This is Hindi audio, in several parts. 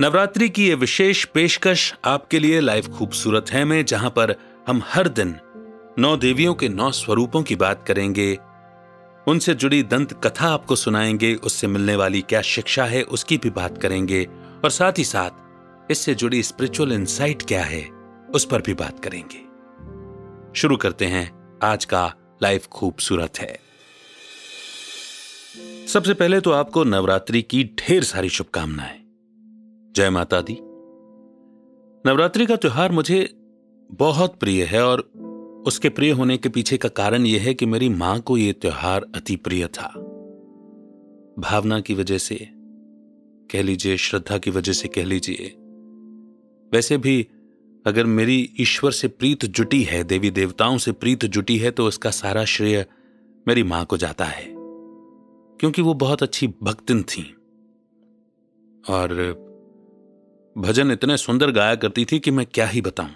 नवरात्रि की ये विशेष पेशकश आपके लिए लाइव खूबसूरत है में, जहाँ पर हम हर दिन नौ देवियों के नौ स्वरूपों की बात करेंगे। उनसे जुड़ी दंत कथा आपको सुनाएँगे, उससे मिलने वाली क्या शिक्षा है, उसकी भी बात करेंगे, और साथ ही साथ इससे जुड़ी स्पिरिचुअल इंसाइट क्या है, उस पर भी बात करेंगे। शुरू करते हैं आज का लाइफ खूबसूरत है। सबसे पहले तो आपको नवरात्रि की ढेर सारी शुभकामनाएँ। जय माता दी। नवरात्रि का त्योहार मुझे बहुत प्रिय है और उसके प्रिय होने के पीछे का कारण यह है कि मेरी माँ को यह त्योहार अति प्रिय था। भावना की वजह से, कह लीजिए, श्रद्धा की वजह से कह लीजिए, वैसे भी अगर मेरी ईश्वर से प्रीत जुटी है, देवी देवताओं से प्रीत जुटी है तो उसका सारा श्रेय मेरी माँ को जाता है, क्योंकि वो बहुत अच्छी भक्तिन थी। और भजन इतने सुंदर गाया करती थी कि मैं क्या ही बताऊँ।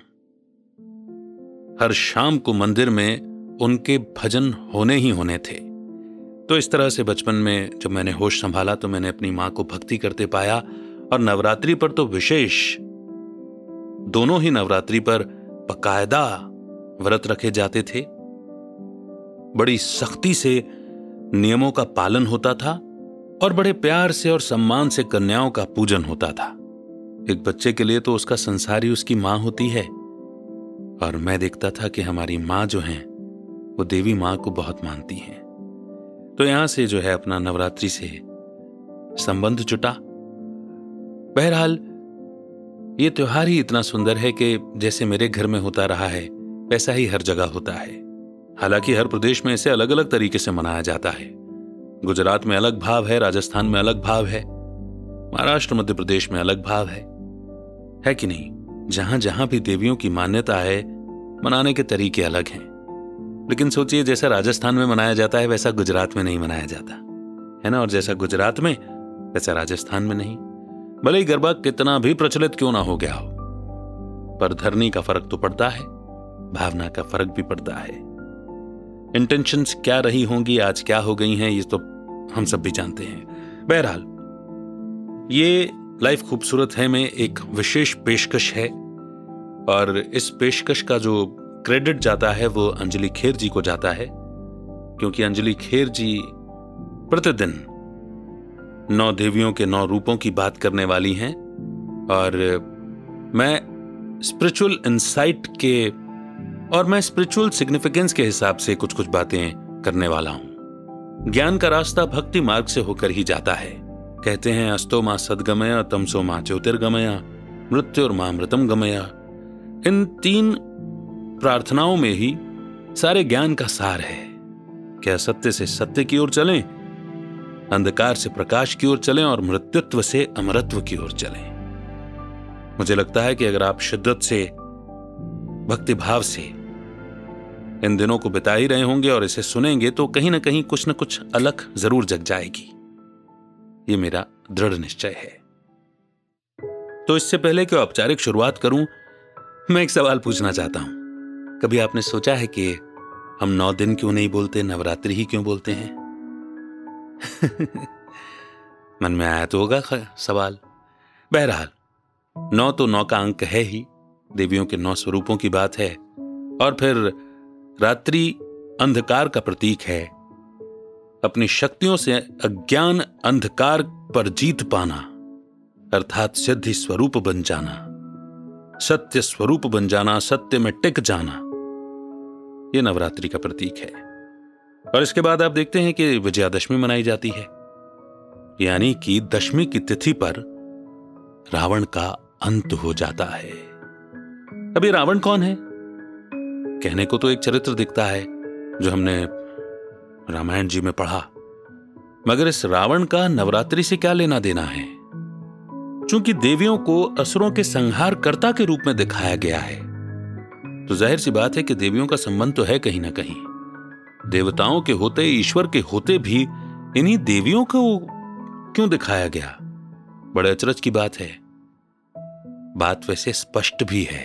हर शाम को मंदिर में उनके भजन होने ही होने थे। तो इस तरह से बचपन में जब मैंने होश संभाला तो मैंने अपनी माँ को भक्ति करते पाया और नवरात्रि पर तो विशेष दोनों ही नवरात्रि पर बकायदा व्रत रखे जाते थे। बड़ी सख्ती से नियमों का पालन होता था और बड़े प्यार से और सम्मान से कन्याओं का पूजन होता था। एक बच्चे के लिए तो उसका संसार ही उसकी माँ होती है। और मैं देखता था कि हमारी माँ जो है, वो देवी माँ को बहुत मानती हैं। तो यहाँ से जो है अपना नवरात्रि से संबंध जुटा। बहरहाल, ये त्योहार ही इतना सुंदर है कि जैसे मेरे घर में होता रहा है, वैसा ही हर जगह होता है। हालाँकि हर प्रदेश में इसे अलग अलग तरीके से मनाया जाता है। गुजरात में अलग भाव है, राजस्थान में अलग भाव है, महाराष्ट्र, मध्य प्रदेश में अलग भाव है। है कि नहीं? जहाँ जहाँ भी देवियों की मान्यता है, मनाने के तरीके अलग हैं। लेकिन सोचिए, जैसा राजस्थान में मनाया जाता है, वैसा गुजरात में नहीं मनाया जाता। है ना? और जैसा गुजरात में, वैसा राजस्थान में नहीं। भले ही गरबा कितना भी प्रचलित क्यों ना हो गया हो, पर धरनी का फ़र्क तो पड़ता है, भावना का फ़र्क भी पड़ता है। इंटेंशंस क्या रही होंगी, आज क्या हो गई हैं, ये तो हम सब भी जानते हैं। बहरहाल, ये लाइफ खूबसूरत है में एक विशेष पेशकश है। और इस पेशकश का जो क्रेडिट जाता है, वो अंजलि खेर जी को जाता है। क्योंकि अंजलि खेर जी प्रतिदिन नौ देवियों के नौ रूपों की बात करने वाली हैं। और मैं स्पिरिचुअल इंसाइट के और मैं स्पिरिचुअल सिग्निफिकेंस के हिसाब से कुछ कुछ बातें करने वाला हूँ। ज्ञान का रास्ता भक्ति मार्ग से होकर ही जाता है। कहते हैं, अस्तो माँ सदगमया तमसो माँ ज्योतिर्गमया मृत्यु और माँ मृतम गमया। इन तीन प्रार्थनाओं में ही सारे ज्ञान का सार है। क्या सत्य से सत्य की ओर चलें, अंधकार से प्रकाश की ओर चलें और मृत्युत्व से अमरत्व की ओर चलें? मुझे लगता है कि अगर आप शिद्दत से भक्ति भाव से इन दिनों को बिता ही रहे होंगे और इसे सुनेंगे तो कहीं ना कहीं कुछ न कुछ अलग ज़रूर जग जाएगी। ये मेरा दृढ़ निश्चय है। तो इससे पहले कि औपचारिक शुरुआत करूँ, मैं एक सवाल पूछना चाहता हूँ। कभी आपने सोचा है कि हम नौ दिन क्यों नहीं बोलते, नवरात्रि ही क्यों बोलते हैं? मन में आया तो होगा सवाल। बहरहाल, नौ तो नौ का अंक है ही, देवियों के नौ स्वरूपों की बात है, और फिर रात्रि अंधकार का प्रतीक है। अपनी शक्तियों से अज्ञान अंधकार पर जीत पाना, अर्थात सिद्धि स्वरूप बन जाना, सत्य स्वरूप बन जाना, सत्य में टिक जाना यह नवरात्रि का प्रतीक है। और इसके बाद आप देखते हैं कि विजयादशमी मनाई जाती है। यानी कि दशमी की तिथि पर रावण का अंत हो जाता है। अभी रावण कौन है? कहने को तो एक चरित्र दिखता है, जो हमने रामायण जी में पढ़ा, मगर इस रावण का नवरात्रि से क्या लेना देना है? चूँकि देवियों को असुरों के संहार कर्ता के रूप में दिखाया गया है तो ज़ाहिर सी बात है कि देवियों का संबंध तो है कहीं ना कहीं। देवताओं के होते, ईश्वर के होते भी इन्हीं देवियों को क्यों दिखाया गया? बड़े अचरज की बात है। बात वैसे स्पष्ट भी है।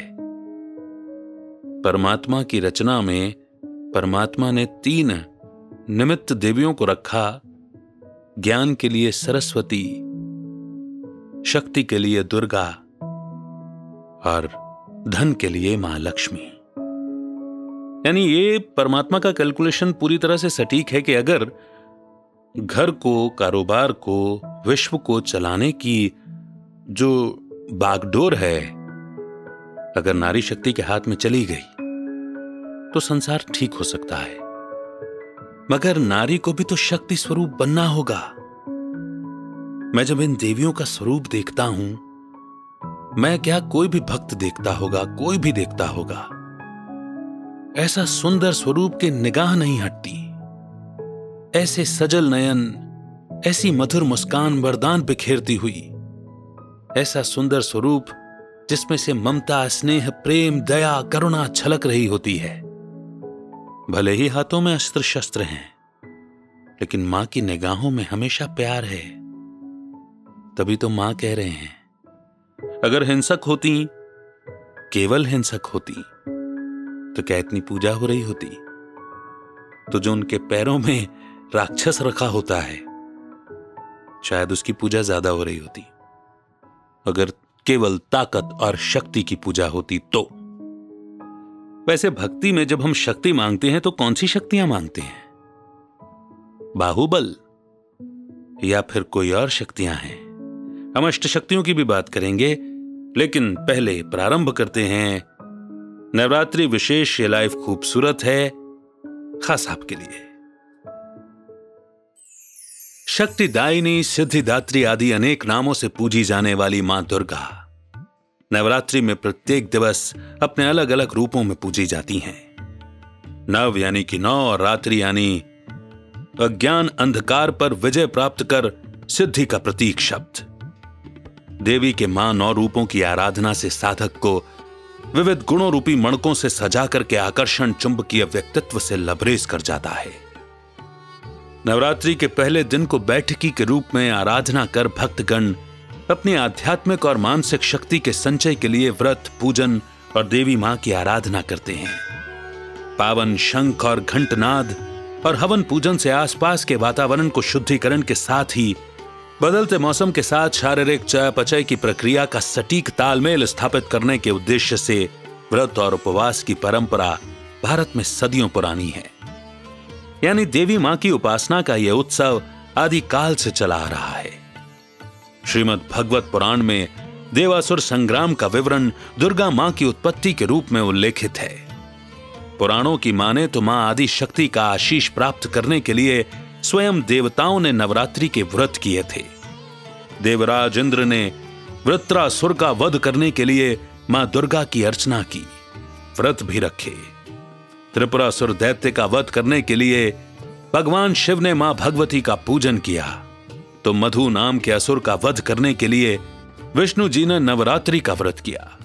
परमात्मा की रचना में, परमात्मा ने तीन निमित्त देवियों को रखा ज्ञान के लिए सरस्वती, शक्ति के लिए दुर्गा और धन के लिए माँ लक्ष्मी। यानी ये परमात्मा का कैलकुलेशन पूरी तरह से सटीक है कि अगर घर को, कारोबार को, विश्व को चलाने की जो बागडोर है, अगर नारी शक्ति के हाथ में चली गई तो संसार ठीक हो सकता है। मगर नारी को भी तो शक्ति स्वरूप बनना होगा। मैं जब इन देवियों का स्वरूप देखता हूँ, मैं क्या कोई भी भक्त देखता होगा, कोई भी देखता होगा। ऐसा सुंदर स्वरूप के निगाह नहीं हटती। ऐसे सजल नयन, ऐसी मधुर मुस्कान वरदान बिखेरती हुई, ऐसा सुंदर स्वरूप जिसमें से ममता, स्नेह, प्रेम, दया, करुणा छलक रही होती है। भले ही हाथों में अस्त्र शस्त्र हैं, लेकिन माँ की निगाहों में हमेशा प्यार है। तभी तो माँ कह रहे हैं, अगर हिंसक होती, केवल हिंसक होती तो क्या इतनी पूजा हो रही होती? तो जो उनके पैरों में राक्षस रखा होता है, शायद उसकी पूजा ज़्यादा हो रही होती। अगर केवल ताकत और शक्ति की पूजा होती तो वैसे भक्ति में जब हम शक्ति मांगते हैं तो कौन सी शक्तियाँ मांगते हैं? बाहुबल या फिर कोई और शक्तियाँ हैं? हम अष्ट शक्तियों की भी बात करेंगे, लेकिन पहले प्रारंभ करते हैं। नवरात्रि विशेष ये लाइफ खूबसूरत है, खास आपके लिए। शक्तिदायिनी, सिद्धिदात्री आदि अनेक नामों से पूजी जाने वाली माँ दुर्गा। नवरात्रि में प्रत्येक दिवस अपने अलग अलग रूपों में पूजी जाती हैं। नव यानी कि नौ और रात्रि यानी अज्ञान अंधकार पर विजय प्राप्त कर सिद्धि का प्रतीक शब्द। देवी के माँ नौ रूपों की आराधना से साधक को विविध गुणों रूपी मणकों से सजा करके आकर्षण चुंबकीय व्यक्तित्व से लबरेज कर जाता है। नवरात्रि के पहले दिन को बैठकी के रूप में आराधना कर भक्तगण अपनी आध्यात्मिक और मानसिक शक्ति के संचय के लिए व्रत, पूजन और देवी माँ की आराधना करते हैं। पावन, शंख और घंटनाद और हवन पूजन से आसपास के वातावरण को शुद्धिकरण के साथ ही बदलते मौसम के साथ शारीरिक चयापचय की प्रक्रिया का सटीक तालमेल स्थापित करने के उद्देश्य से व्रत और उपवास की परंपरा भारत में सदियों पुरानी है। यानी देवी माँ की उपासना का यह उत्सव आदि काल से चला आ रहा है। श्रीमद भगवत पुराण में देवासुर संग्राम का विवरण दुर्गा माँ की उत्पत्ति के रूप में उल्लेखित है। पुराणों की माने तो माँ आदि शक्ति का आशीष प्राप्त करने के लिए स्वयं देवताओं ने नवरात्रि के व्रत किए थे। देवराज इंद्र ने वृत्रासुर का वध करने के लिए माँ दुर्गा की अर्चना की, व्रत भी रखे। त्रिपुरासुर दैत्य का वध करने के लिए भगवान शिव ने माँ भगवती का पूजन किया। तो मधु नाम के असुर का वध करने के लिए विष्णु जी ने नवरात्रि का व्रत किया।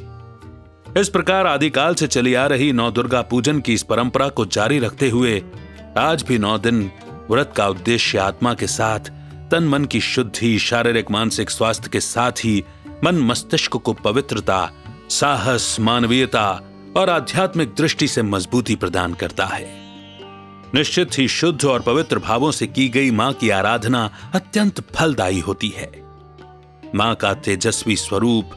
इस प्रकार आदिकाल से चली आ रही नौ दुर्गा पूजन की इस परंपरा को जारी रखते हुए आज भी नौ दिन व्रत का उद्देश्य आत्मा के साथ, तन मन की शुद्धि, शारीरिक, मानसिक स्वास्थ्य के साथ ही मन मस्तिष्क को पवित्रता, साहस, मानवीयता और आध्यात्मिक दृष्टि से मजबूती प्रदान करता है। निश्चित ही शुद्ध और पवित्र भावों से की गई माँ की आराधना अत्यंत फलदायी होती है। माँ का तेजस्वी स्वरूप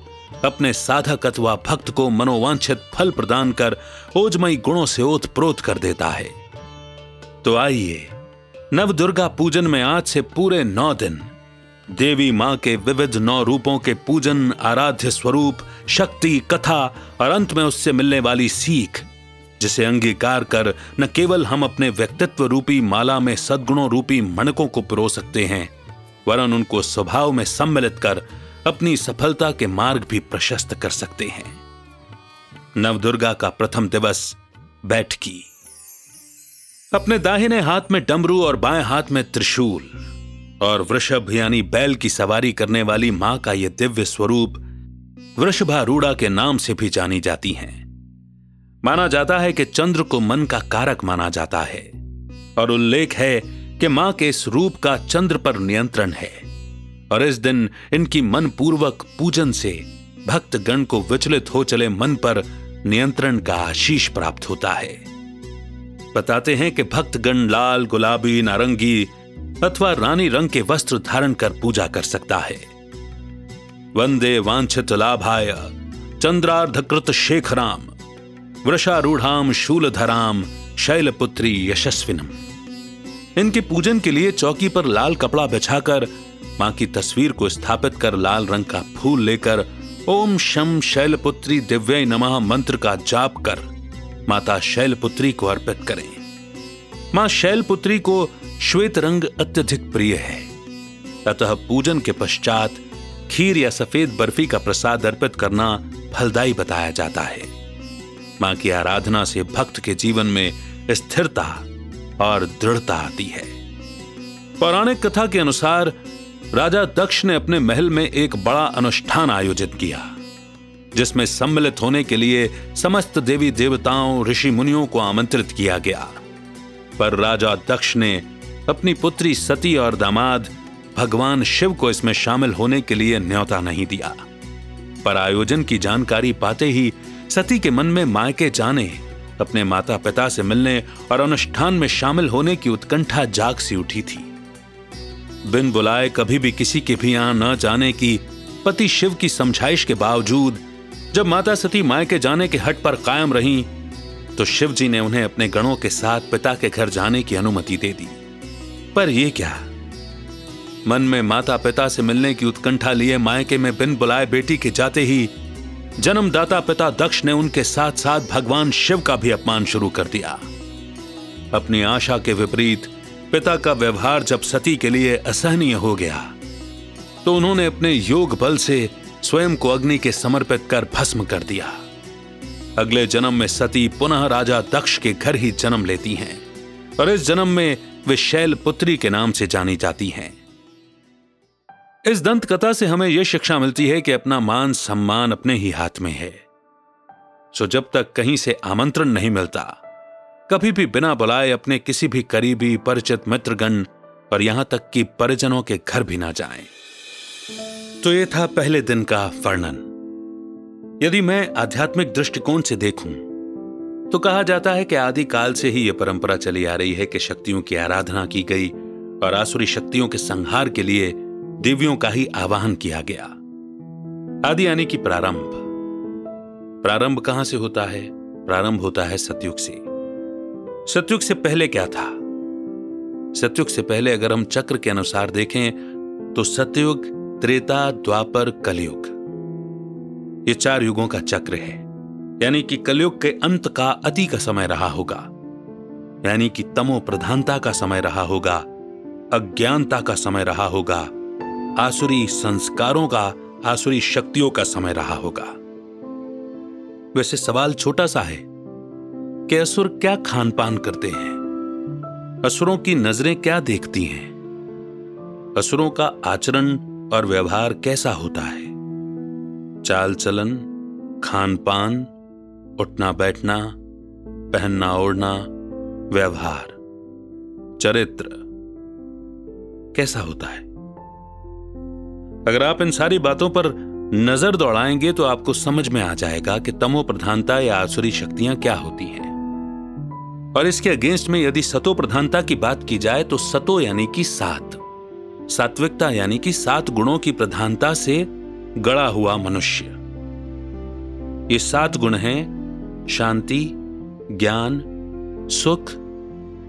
अपने साधक अथवा भक्त को मनोवांछित फल प्रदान कर ओजमयी गुणों से ओतप्रोत कर देता है। तो आइए नव दुर्गा पूजन में आज से पूरे नौ दिन, देवी माँ के विविध नौ रूपों के पूजन, आराध्य स्वरूप, शक्ति, कथा और अंत में उससे मिलने वाली सीख जिसे अंगीकार कर न केवल हम अपने व्यक्तित्व रूपी माला में सद्गुणों रूपी मणकों को पिरो सकते हैं, वरन उनको स्वभाव में सम्मिलित कर अपनी सफलता के मार्ग भी प्रशस्त कर सकते हैं। नवदुर्गा का प्रथम दिवस बैठकी अपने दाहिने हाथ में डमरू और बाएँ हाथ में त्रिशूल, और वृषभ यानी बैल की सवारी करने वाली माँ का यह दिव्य स्वरूप वृषभारूढ़ा के नाम से भी जानी जाती हैं। माना जाता है कि चंद्र को मन का कारक माना जाता है, और उल्लेख है कि माँ के इस रूप का चंद्र पर नियंत्रण है, और इस दिन इनकी मन पूर्वक पूजन से भक्त गण को विचलित हो चले मन पर नियंत्रण का आशीष प्राप्त होता है। बताते हैं कि भक्तगण लाल, गुलाबी, नारंगी अथवा रानी रंग के वस्त्र धारण कर पूजा कर सकता है। वंदे वांछित लाभाय, चंद्रार्धकृत शेखराम। वृषारूढ़ाम शूलधराम शैलपुत्री यशस्विनम। इनके पूजन के लिए चौकी पर लाल कपड़ा बिछाकर, माँ की तस्वीर को स्थापित कर लाल रंग का फूल लेकर, ओम शम शैलपुत्री दिव्य नमः मंत्र का जाप कर, माता शैलपुत्री को अर्पित करें। माँ शैलपुत्री को श्वेत रंग अत्यधिक प्रिय है। अतः पूजन के पश्चात खीर या सफ़ेद बर्फ़ी का प्रसाद अर्पित करना फलदायी बताया जाता है। माँ की आराधना से भक्त के जीवन में स्थिरता और दृढ़ता आती है। पौराणिक कथा के अनुसार, राजा दक्ष ने अपने महल में एक बड़ा अनुष्ठान आयोजित किया, जिसमें सम्मिलित होने के लिए समस्त देवी देवताओं, ऋषि मुनियों को आमंत्रित किया गया। पर राजा दक्ष ने अपनी पुत्री सती और दामाद भगवान शिव को इसमें शामिल होने के लिए न्योता नहीं दिया। पर आयोजन की जानकारी पाते ही सती के मन में मायके जाने, अपने माता पिता से मिलने और अनुष्ठान में शामिल होने की उत्कंठा जाग सी उठी थी। बिन बुलाए कभी भी किसी के भी यहाँ न जाने की, पति शिव की समझाइश के बावजूद, जब माता सती मायके जाने के हट पर कायम रही तो शिव जी ने उन्हें अपने गणों के साथ पिता के घर जाने की अनुमति दे दी। पर यह क्या? मन में माता पिता से मिलने की उत्कंठा लिए मायके में बिन बुलाए बेटी के जाते ही जन्मदाता पिता दक्ष ने उनके साथ साथ भगवान शिव का भी अपमान शुरू कर दिया। अपनी आशा के विपरीत, पिता का व्यवहार जब सती के लिए असहनीय हो गया तो उन्होंने अपने योग बल से स्वयं को अग्नि के समर्पित कर भस्म कर दिया। अगले जन्म में सती पुनः राजा दक्ष के घर ही जन्म लेती हैं, और इस जन्म में वे शैल पुत्री के नाम से जानी जाती हैं। इस दंत कथा से हमें यह शिक्षा मिलती है कि अपना मान सम्मान अपने ही हाथ में है सो जब तक कहीं से आमंत्रण नहीं मिलता, कभी भी बिना बुलाए अपने किसी भी करीबी, परिचित मित्रगण और यहाँ तक कि परिजनों के घर भी ना जाएँ। तो यह था पहले दिन का वर्णन यदि मैं आध्यात्मिक दृष्टिकोण से देखूँ तो कहा जाता है कि आदिकाल से ही यह परंपरा चली आ रही है कि शक्तियों की आराधना की गई और आसुरी शक्तियों के संहार के लिए देवियों का ही आवाहन किया गया। आदि यानी कि प्रारंभ। प्रारंभ कहाँ से होता है? प्रारंभ होता है सतयुग से। सतयुग से पहले क्या था? सतयुग से पहले अगर हम चक्र के अनुसार देखें तो सतयुग, त्रेता, द्वापर, कलयुग। ये चार युगों का चक्र है। यानी कि कलयुग के अंत का अति का समय रहा होगा। यानी कि तमो प्रधानता का समय रहा होगा, अज्ञानता का समय रहा होगा आसुरी संस्कारों का, आसुरी शक्तियों का समय रहा होगा। वैसे सवाल छोटा सा है कि असुर क्या खान पान करते हैं? असुरों की नज़रें क्या देखती हैं? असुरों का आचरण और व्यवहार कैसा होता है? चाल चलन खान पान उठना बैठना पहनना ओढ़ना व्यवहार, चरित्र, कैसा होता है? अगर आप इन सारी बातों पर नज़र दौड़ाएँगे तो आपको समझ में आ जाएगा कि तमो प्रधानता या आसुरी शक्तियाँ क्या होती हैं। और इसके अगेंस्ट में यदि सतो प्रधानता की बात की जाए तो सतो यानी कि सात। सात्विकता यानी कि सात गुणों की प्रधानता से गड़ा हुआ मनुष्य। ये सात गुण हैं, शांति, ज्ञान, सुख,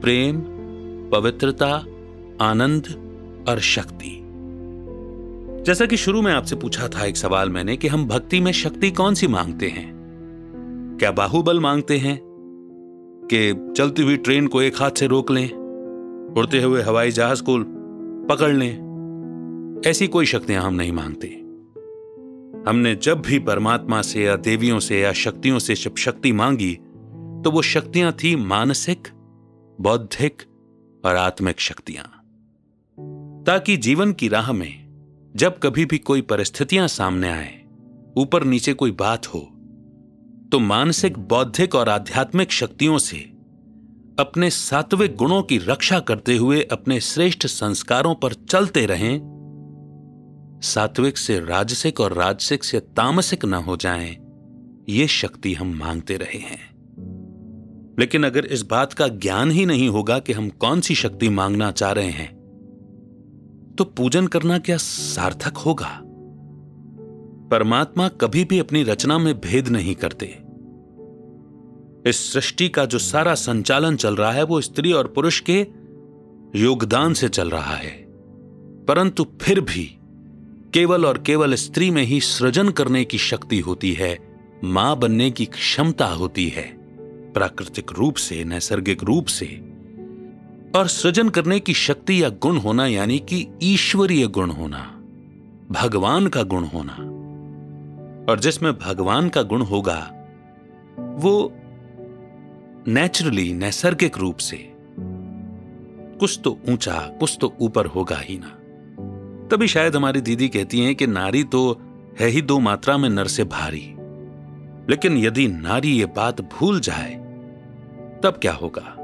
प्रेम, पवित्रता, आनंद और शक्ति। जैसा कि शुरू में आपसे पूछा था एक सवाल मैंने कि हम भक्ति में शक्ति कौन सी मांगते हैं? क्या बाहुबल मांगते हैं? कि चलती हुई ट्रेन को एक हाथ से रोक लें, उड़ते हुए हवाई जहाज़ को पकड़ लें, ऐसी कोई शक्तियाँ हम नहीं मांगते। हमने जब भी परमात्मा से या देवियों से या शक्तियों से जब शक्ति मांगी तो वो शक्तियाँ थी मानसिक, बौद्धिक और आत्मिक शक्तियाँ। ताकि जीवन की राह में जब कभी भी कोई परिस्थितियाँ सामने आए ऊपर नीचे कोई बात हो तो मानसिक बौद्धिक और आध्यात्मिक शक्तियों से अपने सात्विक गुणों की रक्षा करते हुए अपने श्रेष्ठ संस्कारों पर चलते रहें। सात्विक से राजसिक और राजसिक से तामसिक न हो जाएँ, ये शक्ति हम मांगते रहे हैं। लेकिन अगर इस बात का ज्ञान ही नहीं होगा कि हम कौन सी शक्ति मांगना चाह रहे हैं तो पूजन करना क्या सार्थक होगा? परमात्मा कभी भी अपनी रचना में भेद नहीं करते। इस सृष्टि का जो सारा संचालन चल रहा है, वो स्त्री और पुरुष के योगदान से चल रहा है। परंतु फिर भी केवल और केवल स्त्री में ही सृजन करने की शक्ति होती है, माँ बनने की क्षमता होती है। प्राकृतिक रूप से, नैसर्गिक रूप से। और सृजन करने की शक्ति या गुण होना, यानी कि ईश्वरीय गुण होना, भगवान का गुण होना। और जिसमें भगवान का गुण होगा, वो नेचुरली नैसर्गिक रूप से, कुछ तो ऊँचा, कुछ तो ऊपर होगा ही ना। तभी शायद हमारी दीदी कहती हैं कि नारी तो है ही दो मात्रा में नर से भारी। लेकिन यदि नारी ये बात भूल जाए, तब क्या होगा?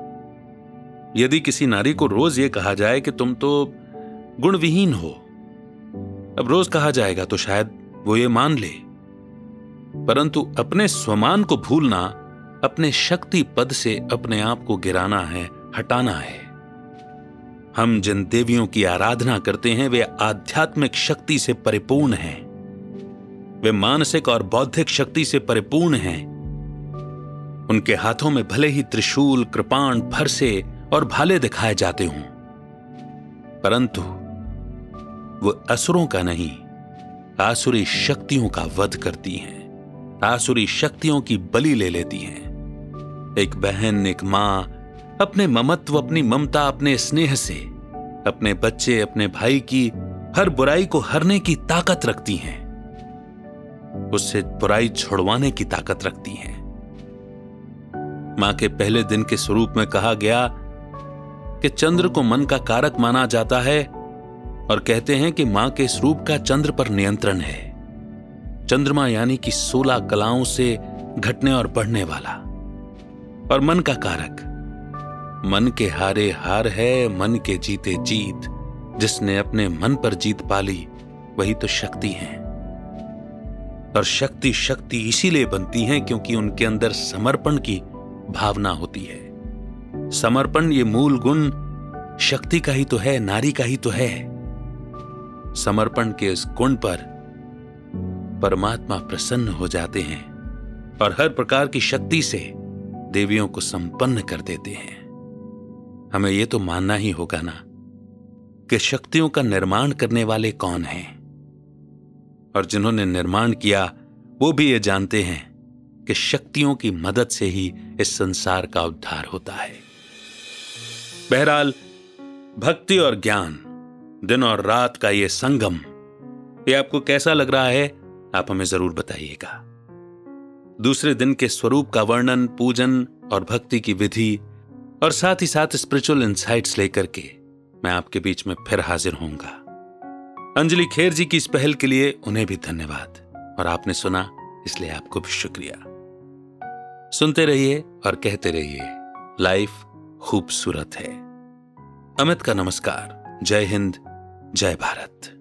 यदि किसी नारी को रोज ये कहा जाए कि तुम तो गुणविहीन हो, अब रोज कहा जाएगा तो शायद वो ये मान ले। परंतु अपने स्वमान को भूलना, अपने शक्ति पद से अपने आप को गिराना है, हटाना है। हम जिन देवियों की आराधना करते हैं, वे आध्यात्मिक शक्ति से परिपूर्ण हैं। वे मानसिक और बौद्धिक शक्ति से परिपूर्ण हैं। उनके हाथों में भले ही त्रिशूल, कृपाण, फरसे और भाले दिखाए जाते हों। परंतु वो असुरों का नहीं, आसुरी शक्तियों का वध करती हैं। आसुरी शक्तियों की बलि ले लेती हैं। एक बहन, एक माँ, अपने ममत्व, अपनी ममता, अपने स्नेह से, अपने बच्चे, अपने भाई की हर बुराई को हरने की ताकत रखती हैं। उससे बुराई छोड़वाने की ताकत रखती हैं। माँ के पहले दिन के स्वरूप में कहा गया कि चंद्र को मन का कारक माना जाता है और कहते हैं कि माँ के स्वरूप का चंद्र पर नियंत्रण है। चंद्रमा यानी कि सोलह कलाओं से घटने और बढ़ने वाला और मन का कारक। मन के हारे हार है, मन के जीते जीत। जिसने अपने मन पर जीत पाली, वही तो शक्ति है। और शक्ति शक्ति इसीलिए बनती है क्योंकि उनके अंदर समर्पण की भावना होती है। समर्पण ये मूल गुण शक्ति का ही तो है, नारी का ही तो है। समर्पण के इस गुण पर परमात्मा प्रसन्न हो जाते हैं और हर प्रकार की शक्ति से देवियों को संपन्न कर देते हैं। हमें यह तो मानना ही होगा ना कि शक्तियों का निर्माण करने वाले कौन हैं। और जिन्होंने निर्माण किया, वो भी ये जानते हैं कि शक्तियों की मदद से ही इस संसार का उद्धार होता है। बहरहाल, भक्ति और ज्ञान, दिन और रात का ये संगम, ये आपको कैसा लग रहा है, आप हमें ज़रूर बताइएगा। दूसरे दिन के स्वरूप का वर्णन, पूजन और भक्ति की विधि और साथ ही साथ स्पिरिचुअल इंसाइट्स लेकर के मैं आपके बीच में फिर हाजिर होऊँगा। अंजलि खेर जी की इस पहल के लिए उन्हें भी धन्यवाद। और आपने सुना, इसलिए आपको भी शुक्रिया। सुनते रहिए और कहते रहिए, लाइफ खूबसूरत है। अमित का नमस्कार। जय हिंद, जय भारत।